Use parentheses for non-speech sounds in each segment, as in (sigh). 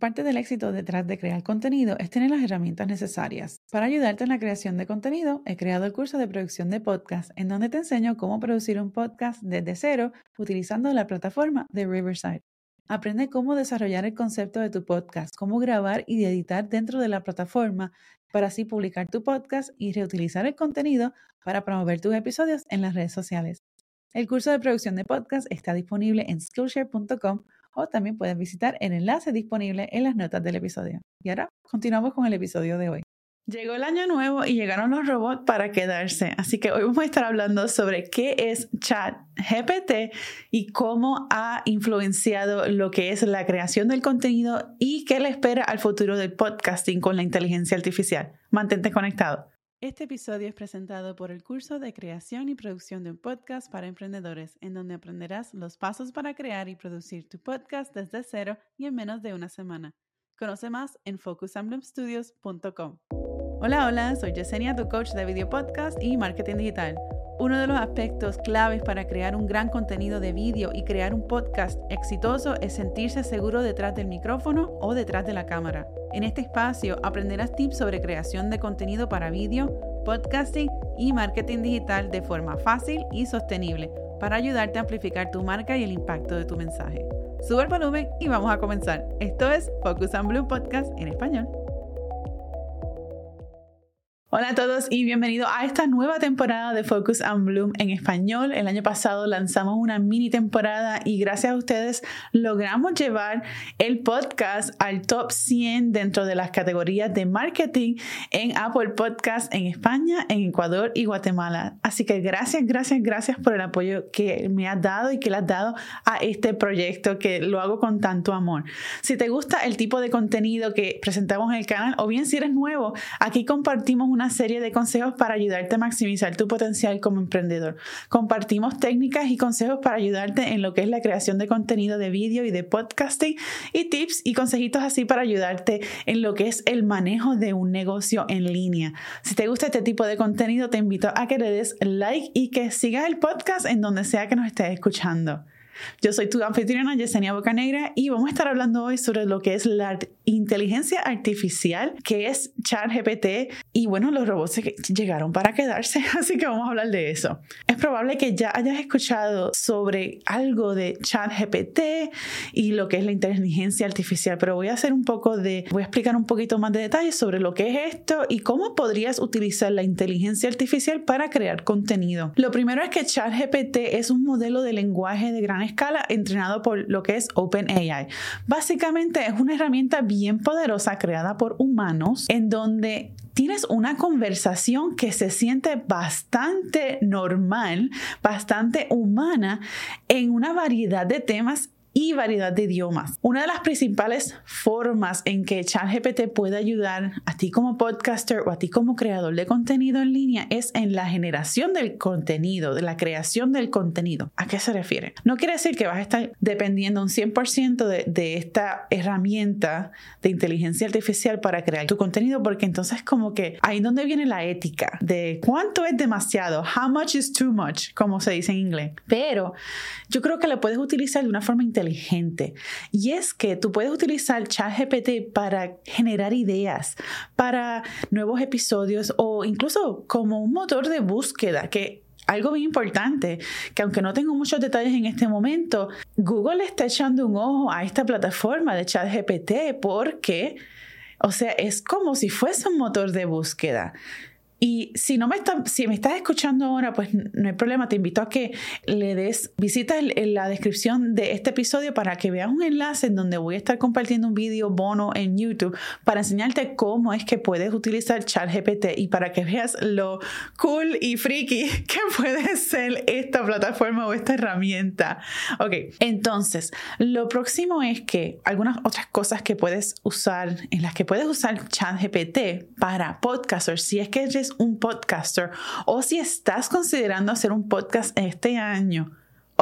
Parte del éxito detrás de crear contenido es tener las herramientas necesarias. Para ayudarte en la creación de contenido, he creado el curso de producción de podcast, en donde te enseño cómo producir un podcast desde cero utilizando la plataforma de Riverside. Aprende cómo desarrollar el concepto de tu podcast, cómo grabar y editar dentro de la plataforma para así publicar tu podcast y reutilizar el contenido para promover tus episodios en las redes sociales. El curso de producción de podcast está disponible en skillshare.com o también puedes visitar el enlace disponible en las notas del episodio. Y ahora continuamos con el episodio de hoy. Llegó el año nuevo y llegaron los robots para quedarse, así que hoy vamos a estar hablando sobre qué es ChatGPT y cómo ha influenciado lo que es la creación del contenido y qué le espera al futuro del podcasting con la inteligencia artificial. Mantente conectado. Este episodio es presentado por el curso de creación y producción de un podcast para emprendedores, en donde aprenderás los pasos para crear y producir tu podcast desde cero y en menos de una semana. Conoce más en focusambloomstudios.com. Hola, hola, soy Yesenia, tu coach de video podcast y marketing digital. Uno de los aspectos claves para crear un gran contenido de vídeo y crear un podcast exitoso es sentirse seguro detrás del micrófono o detrás de la cámara. En este espacio aprenderás tips sobre creación de contenido para vídeo, podcasting y marketing digital de forma fácil y sostenible para ayudarte a amplificar tu marca y el impacto de tu mensaje. Sube el volumen y vamos a comenzar. Esto es Focus on Blue Podcast en español. Hola a todos y bienvenidos a esta nueva temporada de Focus and Bloom en español. El año pasado lanzamos una mini temporada y gracias a ustedes logramos llevar el podcast al top 100 dentro de las categorías de marketing en Apple Podcast en España, en Ecuador y Guatemala. Así que gracias, gracias, gracias por el apoyo que me has dado y que le has dado a este proyecto que lo hago con tanto amor. Si te gusta el tipo de contenido que presentamos en el canal o bien si eres nuevo, aquí compartimos una una serie de consejos para ayudarte a maximizar tu potencial como emprendedor. Compartimos técnicas y consejos para ayudarte en lo que es la creación de contenido de vídeo y de podcasting y tips y consejitos así para ayudarte en lo que es el manejo de un negocio en línea. Si te gusta este tipo de contenido, te invito a que le des like y que sigas el podcast en donde sea que nos estés escuchando. Yo soy tu anfitriona Yesenia Bocanegra y vamos a estar hablando hoy sobre lo que es la inteligencia artificial, que es ChatGPT y bueno, los robots llegaron para quedarse, (laughs) así que vamos a hablar de eso. Es probable que ya hayas escuchado sobre algo de ChatGPT y lo que es la inteligencia artificial, pero voy a hacer un poco de, voy a explicar un poquito más de detalles sobre lo que es esto y cómo podrías utilizar la inteligencia artificial para crear contenido. Lo primero es que ChatGPT es un modelo de lenguaje de gran escala entrenado por lo que es OpenAI. Básicamente es una herramienta bien poderosa creada por humanos en donde tienes una conversación que se siente bastante normal, bastante humana en una variedad de temas y variedad de idiomas. Una de las principales formas en que ChatGPT puede ayudar a ti como podcaster o a ti como creador de contenido en línea es en la generación del contenido, de la creación del contenido. ¿A qué se refiere? No quiere decir que vas a estar dependiendo un 100% de, de esta herramienta de inteligencia artificial para crear tu contenido, porque entonces como que ahí donde viene la ética de cuánto es demasiado, how much is too much, como se dice en inglés. Pero yo creo que la puedes utilizar de una forma inteligente Y es que tú puedes utilizar ChatGPT para generar ideas, para nuevos episodios o incluso como un motor de búsqueda que algo muy importante, que aunque no tengo muchos detalles en este momento, Google está echando un ojo a esta plataforma de ChatGPT porque, o sea, es como si fuese un motor de búsqueda. Y si no me está, si me estás escuchando ahora, pues no hay problema, te invito a que le des visita en la descripción de este episodio para que veas un enlace en donde voy a estar compartiendo un vídeo bono en YouTube para enseñarte cómo es que puedes utilizar ChatGPT y para que veas lo cool y freaky (laughs) que puede ser esta plataforma o esta herramienta. Ok, entonces, lo próximo es que algunas otras cosas que puedes usar, en las que puedes usar ChatGPT para podcasters, si es que eres un podcaster o si estás considerando hacer un podcast este año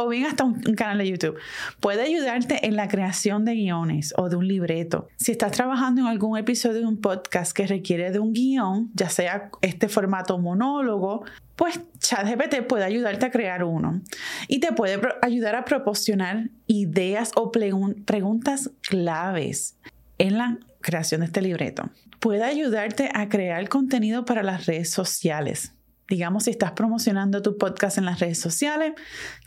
o bien hasta un, canal de YouTube. Puede ayudarte en la creación de guiones o de un libreto. Si estás trabajando en algún episodio de un podcast que requiere de un guion, ya sea este formato monólogo, pues ChatGPT puede ayudarte a crear uno y te puede ayudar a proporcionar ideas o preguntas claves en la creación de este libreto. Puede ayudarte a crear contenido para las redes sociales. Digamos, si estás promocionando tu podcast en las redes sociales,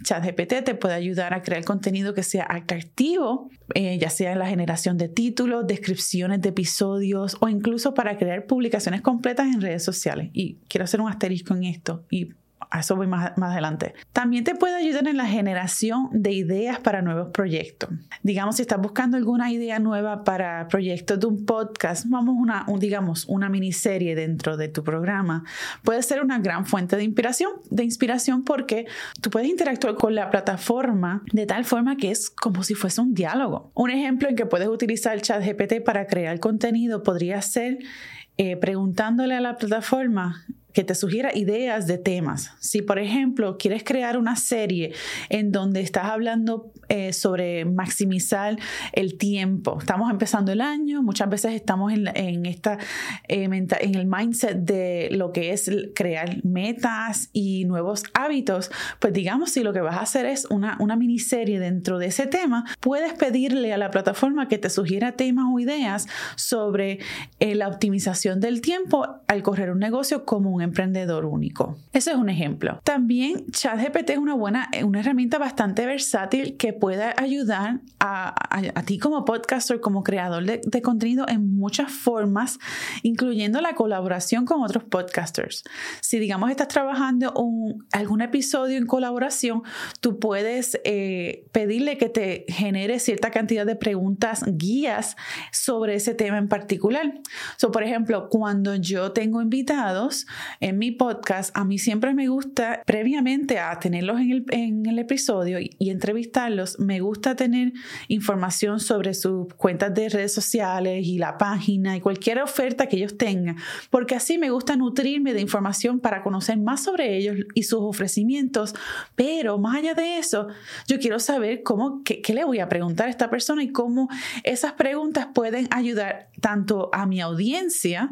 ChatGPT te puede ayudar a crear contenido que sea atractivo, eh, ya sea en la generación de títulos, descripciones de episodios o incluso para crear publicaciones completas en redes sociales. Y quiero hacer un asterisco en esto a eso voy más, adelante. También te puede ayudar en la generación de ideas para nuevos proyectos. Digamos, si estás buscando alguna idea nueva para proyectos de un podcast, vamos una, digamos, una miniserie dentro de tu programa, puede ser una gran fuente de inspiración, de inspiración porque tú puedes interactuar con la plataforma de tal forma que es como si fuese un diálogo. Un ejemplo en que puedes utilizar el chat GPT para crear contenido podría ser eh, preguntándole a la plataforma que te sugiera ideas de temas. Si, por ejemplo, quieres crear una serie en donde estás hablando eh, sobre maximizar el tiempo, estamos empezando el año, muchas veces estamos en, esta, eh, en el mindset de lo que es crear metas y nuevos hábitos, pues digamos, si lo que vas a hacer es una, una miniserie dentro de ese tema, puedes pedirle a la plataforma que te sugiera temas o ideas sobre eh, la optimización del tiempo al correr un negocio como un emprendedor único. Ese es un ejemplo. También ChatGPT es una buena, una herramienta bastante versátil que puede ayudar a, ti como podcaster, como creador de, contenido en muchas formas, incluyendo la colaboración con otros podcasters. Si digamos estás trabajando un, algún episodio en colaboración, tú puedes eh, pedirle que te genere cierta cantidad de preguntas, guías sobre ese tema en particular. So, por ejemplo, cuando yo tengo invitados, en mi podcast, a mí siempre me gusta, previamente a tenerlos en el, episodio y, entrevistarlos, me gusta tener información sobre sus cuentas de redes sociales y la página y cualquier oferta que ellos tengan, porque así me gusta nutrirme de información para conocer más sobre ellos y sus ofrecimientos, pero más allá de eso, yo quiero saber cómo, qué, qué le voy a preguntar a esta persona y cómo esas preguntas pueden ayudar tanto a mi audiencia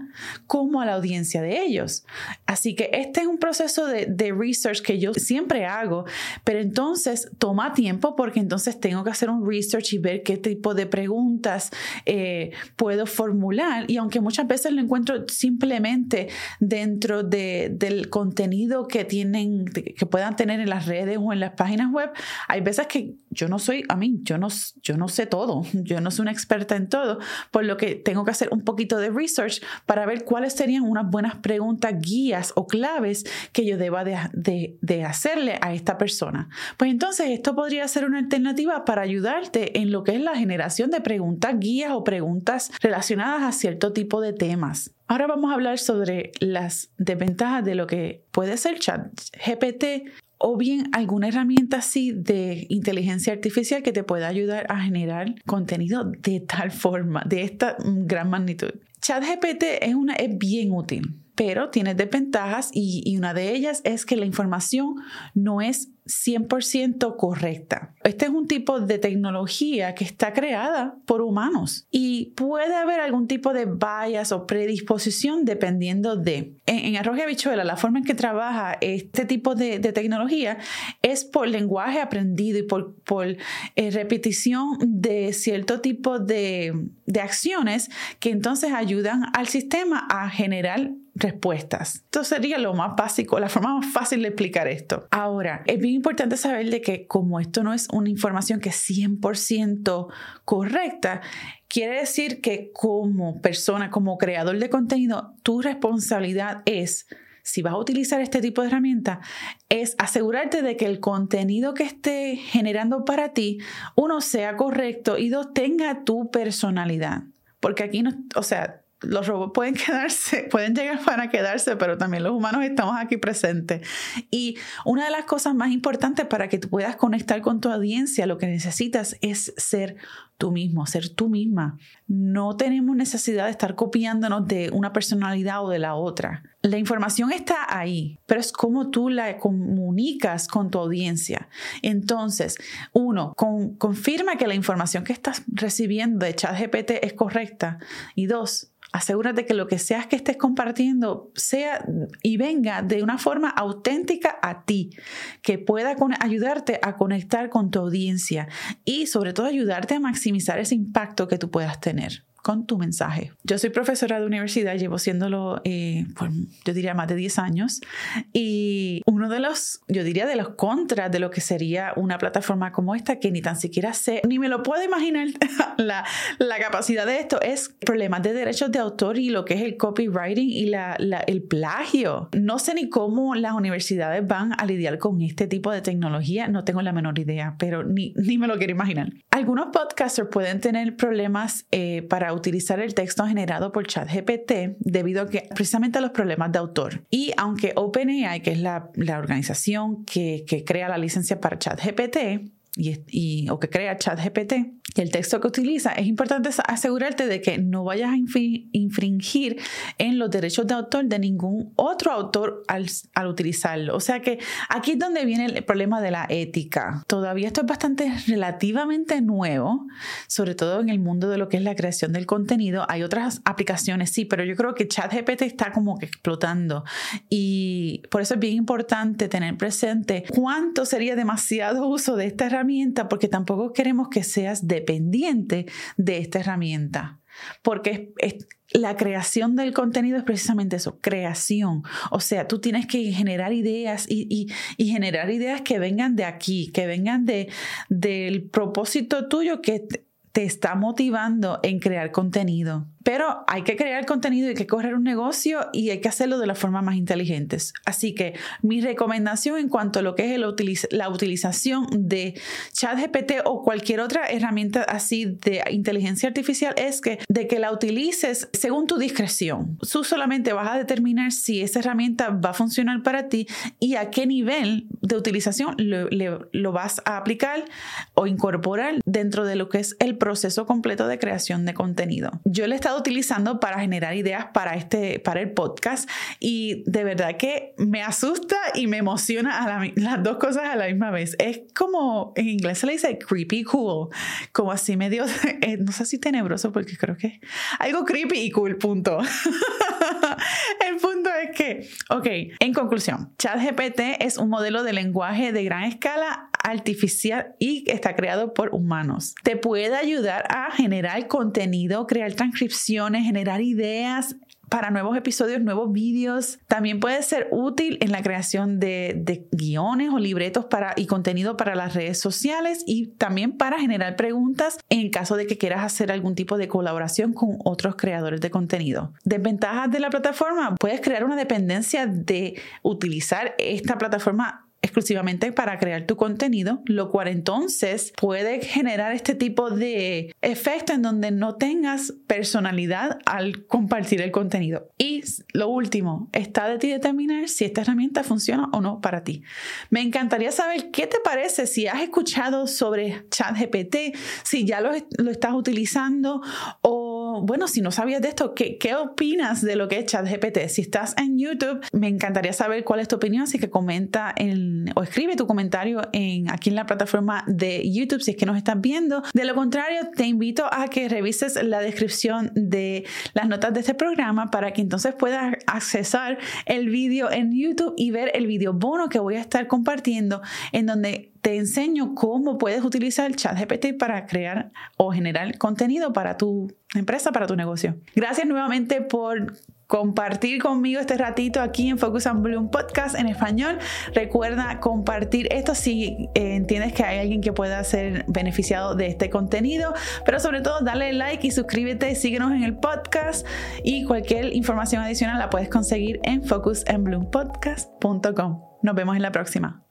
como a la audiencia de ellos. Así que este es un proceso de, research que yo siempre hago, pero entonces toma tiempo porque entonces tengo que hacer un research y ver qué tipo de preguntas eh, puedo formular. Y aunque muchas veces lo encuentro simplemente dentro del contenido que tienen, que puedan tener en las redes o en las páginas web, hay veces que yo no soy, a mí, yo no, yo no sé todo, (laughs) yo no soy una experta en todo, por lo que tengo que hacer un poquito de research para ver cuáles serían unas buenas preguntas guías o claves que yo deba de, hacerle a esta persona. Pues entonces esto podría ser una alternativa para ayudarte en lo que es la generación de preguntas guías o preguntas relacionadas a cierto tipo de temas. Ahora vamos a hablar sobre las desventajas de lo que puede ser chat GPT o bien alguna herramienta así de inteligencia artificial que te pueda ayudar a generar contenido de tal forma, de esta gran magnitud. ChatGPT es, una, es bien útil pero tiene desventajas y, una de ellas es que la información no es 100% correcta. Este es un tipo de tecnología que está creada por humanos y puede haber algún tipo de bias o predisposición dependiendo de. En, Arroz y Habichuela, la forma en que trabaja este tipo de, tecnología es por lenguaje aprendido y por, por eh, repetición de cierto tipo de, de acciones que entonces ayudan al sistema a generar respuestas. Esto sería lo más básico, la forma más fácil de explicar esto. Ahora, es bien importante saber de que como esto no es una información que es 100% correcta, quiere decir que como persona, como creador de contenido, tu responsabilidad es si vas a utilizar este tipo de herramienta, es asegurarte de que el contenido que esté generando para ti, uno, sea correcto y dos, tenga tu personalidad. Porque aquí no, o sea, los robots pueden (laughs) quedarse, pueden llegar para quedarse, pero también los humanos estamos aquí presentes. Y una de las cosas más importantes para que tú puedas conectar con tu audiencia, lo que necesitas es ser tú mismo, ser tú misma. No tenemos necesidad de estar copiándonos de una personalidad o de la otra. La información está ahí, pero es como tú la comunicas con tu audiencia. Entonces, uno, confirma que la información que estás recibiendo de ChatGPT es correcta. Y dos, asegúrate que lo que seas que estés compartiendo sea y venga de una forma auténtica a ti, que pueda ayudarte a conectar con tu audiencia y sobre todo ayudarte a maximizar ese impacto que tú puedas tener con tu mensaje. Yo soy profesora de universidad, llevo siéndolo eh, por, yo diría, más de 10 años. Y uno de los, yo diría, de los contras de lo que sería una plataforma como esta, que ni tan siquiera sé, ni me lo puedo imaginar (laughs) la, la capacidad de esto, es problemas de derechos de autor y lo que es el copywriting y la, el plagio. No sé ni cómo las universidades van a lidiar con este tipo de tecnología, no tengo la menor idea, pero ni, ni me lo quiero imaginar. Algunos podcasters pueden tener problemas eh, para utilizar el texto generado por ChatGPT debido a que precisamente a los problemas de autor. Y aunque OpenAI, que es la, la organización que, que crea la licencia para ChatGPT, y, y, o que crea ChatGPT, el texto que utiliza, es importante asegurarte de que no vayas a infringir en los derechos de autor de ningún otro autor al, al, utilizarlo. O sea que aquí es donde viene el problema de la ética. Todavía esto es bastante relativamente nuevo, sobre todo en el mundo de lo que es la creación del contenido. Hay otras aplicaciones, sí, pero yo creo que ChatGPT está como que explotando y por eso es bien importante tener presente cuánto sería demasiado uso de esta herramienta porque tampoco queremos que seas de dependiente de esta herramienta. Porque la creación del contenido es precisamente eso, creación. O sea, tú tienes que generar ideas y, generar ideas que vengan de aquí, que vengan de, del propósito tuyo que te está motivando en crear contenido. Pero hay que crear contenido, hay que correr un negocio y hay que hacerlo de la forma más inteligente. Así que mi recomendación en cuanto a lo que es la utilización de ChatGPT o cualquier otra herramienta así de inteligencia artificial es que de que la utilices según tu discreción. Tú solamente vas a determinar si esa herramienta va a funcionar para ti y a qué nivel de utilización lo, lo vas a aplicar o incorporar dentro de lo que es el proceso completo de creación de contenido. Yo le utilizando para generar ideas para, este, para el podcast y de verdad que me asusta y me emociona a las dos cosas a la misma vez. Es como, en inglés se le dice creepy cool, como así medio, (laughs) eh, no sé si tenebroso porque creo que algo creepy y cool, punto. (laughs) el punto es que, ok, en conclusión, ChatGPT es un modelo de lenguaje de gran escala artificial y está creado por humanos. Te puede ayudar a generar contenido, crear transcripciones, generar ideas para nuevos episodios, nuevos vídeos. También puede ser útil en la creación de, guiones o libretos para, y contenido para las redes sociales y también para generar preguntas en caso de que quieras hacer algún tipo de colaboración con otros creadores de contenido. Desventajas de la plataforma. Puedes crear una dependencia de utilizar esta plataforma exclusivamente para crear tu contenido, lo cual entonces puede generar este tipo de efecto en donde no tengas personalidad al compartir el contenido. Y lo último, está de ti determinar si esta herramienta funciona o no para ti. Me encantaría saber qué te parece si has escuchado sobre ChatGPT, si ya lo, lo estás utilizando o bueno, si no sabías de esto, ¿qué, ¿qué, opinas de lo que es ChatGPT? Si estás en YouTube, me encantaría saber cuál es tu opinión, así que comenta en, o escribe tu comentario en, aquí en la plataforma de YouTube si es que nos estás viendo. De lo contrario, te invito a que revises la descripción de las notas de este programa para que entonces puedas accesar el vídeo en YouTube y ver el vídeo bono que voy a estar compartiendo en donde te enseño cómo puedes utilizar el chat GPT para crear o generar contenido para tu empresa, para tu negocio. Gracias nuevamente por compartir conmigo este ratito aquí en Focus on Bloom Podcast en español. Recuerda compartir esto si eh, entiendes que hay alguien que pueda ser beneficiado de este contenido, pero sobre todo dale like y suscríbete, síguenos en el podcast y cualquier información adicional la puedes conseguir en focusandbloompodcast.com. Nos vemos en la próxima.